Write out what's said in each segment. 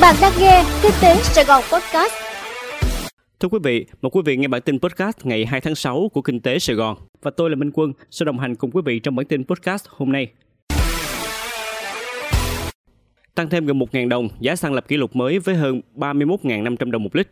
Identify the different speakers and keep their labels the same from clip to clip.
Speaker 1: Bạn đang nghe Kinh tế Sài Gòn Podcast.
Speaker 2: Thưa quý vị, mời quý vị nghe bản tin podcast ngày 2 tháng 6 của Kinh tế Sài Gòn. Và tôi là Minh Quân, sẽ đồng hành cùng quý vị trong bản tin podcast hôm nay. Tăng thêm gần 1.000 đồng, giá xăng lập kỷ lục mới với hơn 31.500 đồng một lít.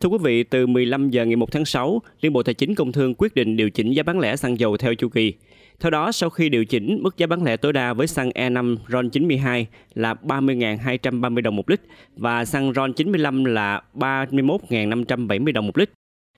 Speaker 2: Thưa quý vị, từ 15 giờ ngày 1 tháng 6, Liên Bộ Tài chính Công Thương quyết định điều chỉnh giá bán lẻ xăng dầu theo chu kỳ. Theo đó, sau khi điều chỉnh, mức giá bán lẻ tối đa với xăng E5 RON 92 là 30.230 đồng một lít và xăng RON 95 là 31.570 đồng một lít.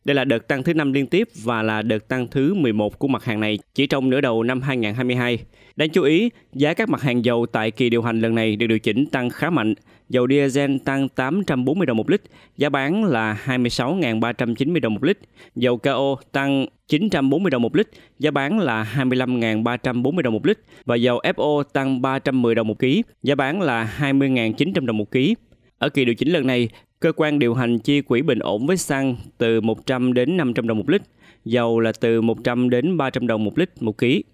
Speaker 2: Đây là đợt tăng thứ năm liên tiếp và là đợt tăng thứ 11 của mặt hàng này chỉ trong nửa đầu năm 2022. Đáng chú ý, giá các mặt hàng dầu tại kỳ điều hành lần này được điều chỉnh tăng khá mạnh. Dầu diesel tăng 840 đồng một lít, giá bán là 26.390 đồng một lít. Dầu KO tăng 940 đồng một lít, giá bán là 25.340 đồng một lít. Và dầu FO tăng 310 đồng một ký, giá bán là 20.900 đồng một ký. Ở kỳ điều chỉnh lần này, cơ quan điều hành chia quỹ bình ổn với xăng từ 100 đến 500 đồng một lít, dầu là từ 100 đến 300 đồng một lít một ký.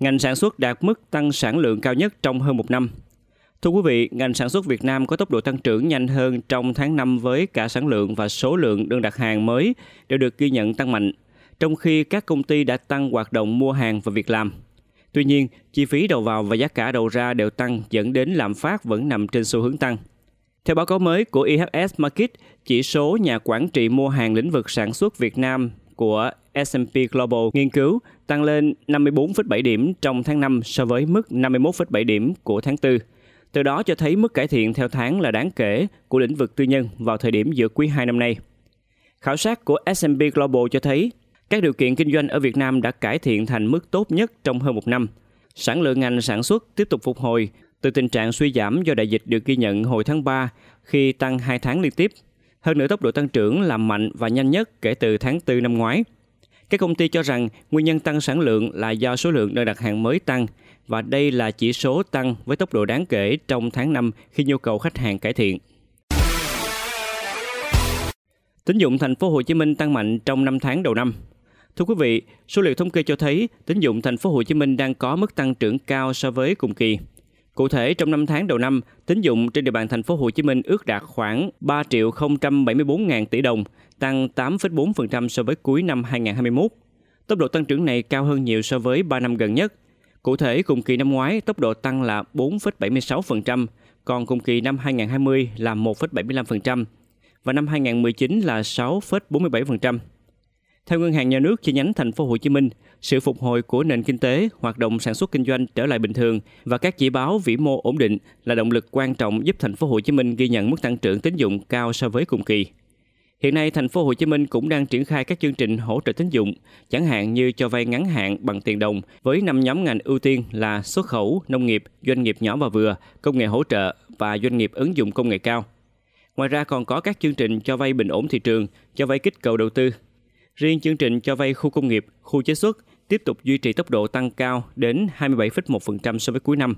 Speaker 2: Ngành sản xuất đạt mức tăng sản lượng cao nhất trong hơn một năm. Thưa quý vị, ngành sản xuất Việt Nam có tốc độ tăng trưởng nhanh hơn trong tháng 5 với cả sản lượng và số lượng đơn đặt hàng mới đều được ghi nhận tăng mạnh, trong khi các công ty đã tăng hoạt động mua hàng và việc làm. Tuy nhiên, chi phí đầu vào và giá cả đầu ra đều tăng dẫn đến lạm phát vẫn nằm trên xu hướng tăng. Theo báo cáo mới của IHS Market, chỉ số nhà quản trị mua hàng lĩnh vực sản xuất Việt Nam của S&P Global nghiên cứu tăng lên 54,7 điểm trong tháng 5 so với mức 51,7 điểm của tháng 4. Từ đó cho thấy mức cải thiện theo tháng là đáng kể của lĩnh vực tư nhân vào thời điểm giữa quý 2 năm nay. Khảo sát của S&P Global cho thấy các điều kiện kinh doanh ở Việt Nam đã cải thiện thành mức tốt nhất trong hơn một năm. Sản lượng ngành sản xuất tiếp tục phục hồi, từ tình trạng suy giảm do đại dịch được ghi nhận hồi tháng 3 khi tăng 2 tháng liên tiếp. Hơn nữa, tốc độ tăng trưởng là mạnh và nhanh nhất kể từ tháng 4 năm ngoái. Các công ty cho rằng nguyên nhân tăng sản lượng là do số lượng đơn đặt hàng mới tăng, và đây là chỉ số tăng với tốc độ đáng kể trong tháng 5 khi nhu cầu khách hàng cải thiện. Tín dụng thành phố Hồ Chí Minh tăng mạnh trong 5 tháng đầu năm. Thưa quý vị, số liệu thống kê cho thấy tín dụng thành phố Hồ Chí Minh đang có mức tăng trưởng cao so với cùng kỳ. Cụ thể, trong 5 tháng đầu năm, tín dụng trên địa bàn thành phố Hồ Chí Minh ước đạt khoảng 3 triệu 074 ngàn tỷ đồng, tăng 8,4% so với cuối năm 2021. Tốc độ tăng trưởng này cao hơn nhiều so với 3 năm gần nhất. Cụ thể, cùng kỳ năm ngoái, tốc độ tăng là 4,76%, còn cùng kỳ năm 2020 là 1,75% và năm 2019 là 6,47%. Theo Ngân hàng Nhà nước chi nhánh thành phố Hồ Chí Minh, sự phục hồi của nền kinh tế, hoạt động sản xuất kinh doanh trở lại bình thường và các chỉ báo vĩ mô ổn định là động lực quan trọng giúp thành phố Hồ Chí Minh ghi nhận mức tăng trưởng tín dụng cao so với cùng kỳ. Hiện nay, thành phố Hồ Chí Minh cũng đang triển khai các chương trình hỗ trợ tín dụng, chẳng hạn như cho vay ngắn hạn bằng tiền đồng với năm nhóm ngành ưu tiên là xuất khẩu, nông nghiệp, doanh nghiệp nhỏ và vừa, công nghệ hỗ trợ và doanh nghiệp ứng dụng công nghệ cao. Ngoài ra còn có các chương trình cho vay bình ổn thị trường, cho vay kích cầu đầu tư, Riêng chương trình cho vay khu công nghiệp, khu chế xuất tiếp tục duy trì tốc độ tăng cao đến 27,1% so với cuối năm.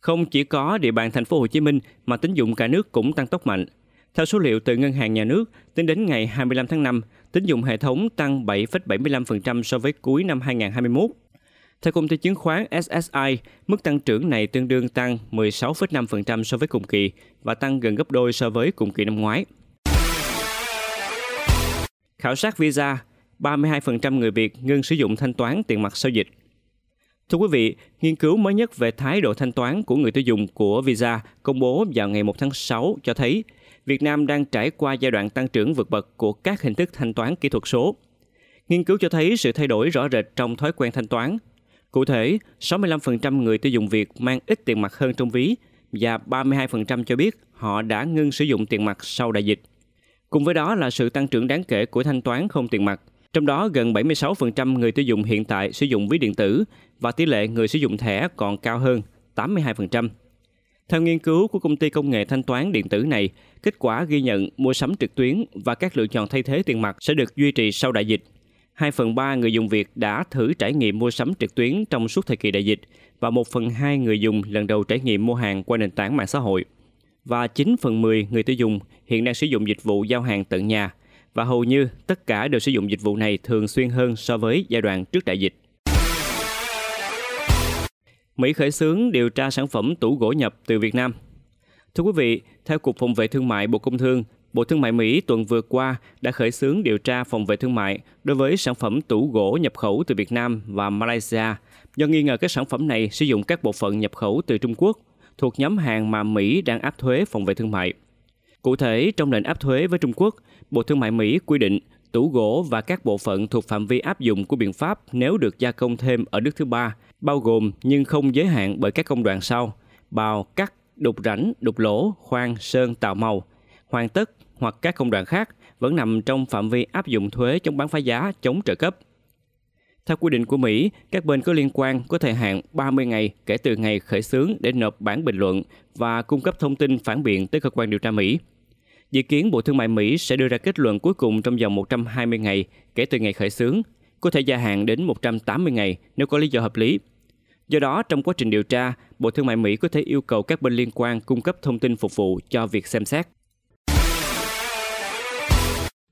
Speaker 2: Không chỉ có địa bàn thành phố Hồ Chí Minh mà tín dụng cả nước cũng tăng tốc mạnh. Theo số liệu từ Ngân hàng Nhà nước, tính đến ngày 25 tháng 5, tín dụng hệ thống tăng 7,75% so với cuối năm 2021. Theo công ty chứng khoán SSI, mức tăng trưởng này tương đương tăng 16,5% so với cùng kỳ và tăng gần gấp đôi so với cùng kỳ năm ngoái. Khảo sát Visa, 32% người Việt ngưng sử dụng thanh toán tiền mặt sau dịch. Thưa quý vị, nghiên cứu mới nhất về thái độ thanh toán của người tiêu dùng của Visa công bố vào ngày 1 tháng 6 cho thấy Việt Nam đang trải qua giai đoạn tăng trưởng vượt bậc của các hình thức thanh toán kỹ thuật số. Nghiên cứu cho thấy sự thay đổi rõ rệt trong thói quen thanh toán. Cụ thể, 65% người tiêu dùng Việt mang ít tiền mặt hơn trong ví và 32% cho biết họ đã ngưng sử dụng tiền mặt sau đại dịch. Cùng với đó là sự tăng trưởng đáng kể của thanh toán không tiền mặt. Trong đó gần 76% người tiêu dùng hiện tại sử dụng ví điện tử và tỷ lệ người sử dụng thẻ còn cao hơn 82%. Theo nghiên cứu của công ty công nghệ thanh toán điện tử này, kết quả ghi nhận mua sắm trực tuyến và các lựa chọn thay thế tiền mặt sẽ được duy trì sau đại dịch. 2 phần 3 người dùng Việt đã thử trải nghiệm mua sắm trực tuyến trong suốt thời kỳ đại dịch và 1 phần 2 người dùng lần đầu trải nghiệm mua hàng qua nền tảng mạng xã hội và 9 phần 10 người tiêu dùng hiện đang sử dụng dịch vụ giao hàng tận nhà và hầu như tất cả đều sử dụng dịch vụ này thường xuyên hơn so với giai đoạn trước đại dịch. Mỹ khởi xướng điều tra sản phẩm tủ gỗ nhập từ Việt Nam. Thưa quý vị, theo Cục Phòng vệ Thương mại Bộ Công Thương, Bộ Thương mại Mỹ tuần vừa qua đã khởi xướng điều tra phòng vệ thương mại đối với sản phẩm tủ gỗ nhập khẩu từ Việt Nam và Malaysia do nghi ngờ các sản phẩm này sử dụng các bộ phận nhập khẩu từ Trung Quốc thuộc nhóm hàng mà Mỹ đang áp thuế phòng vệ thương mại. Cụ thể, trong lệnh áp thuế với Trung Quốc, Bộ Thương mại Mỹ quy định tủ gỗ và các bộ phận thuộc phạm vi áp dụng của biện pháp nếu được gia công thêm ở nước thứ ba, bao gồm nhưng không giới hạn bởi các công đoạn sau: bào, cắt, đục rãnh, đục lỗ, khoan, sơn, tạo màu, hoàn tất hoặc các công đoạn khác vẫn nằm trong phạm vi áp dụng thuế chống bán phá giá, chống trợ cấp. Theo quy định của Mỹ, các bên có liên quan có thời hạn 30 ngày kể từ ngày khởi xướng để nộp bản bình luận và cung cấp thông tin phản biện tới cơ quan điều tra Mỹ. Dự kiến Bộ Thương mại Mỹ sẽ đưa ra kết luận cuối cùng trong vòng 120 ngày kể từ ngày khởi xướng, có thể gia hạn đến 180 ngày nếu có lý do hợp lý. Do đó, trong quá trình điều tra, Bộ Thương mại Mỹ có thể yêu cầu các bên liên quan cung cấp thông tin phục vụ cho việc xem xét.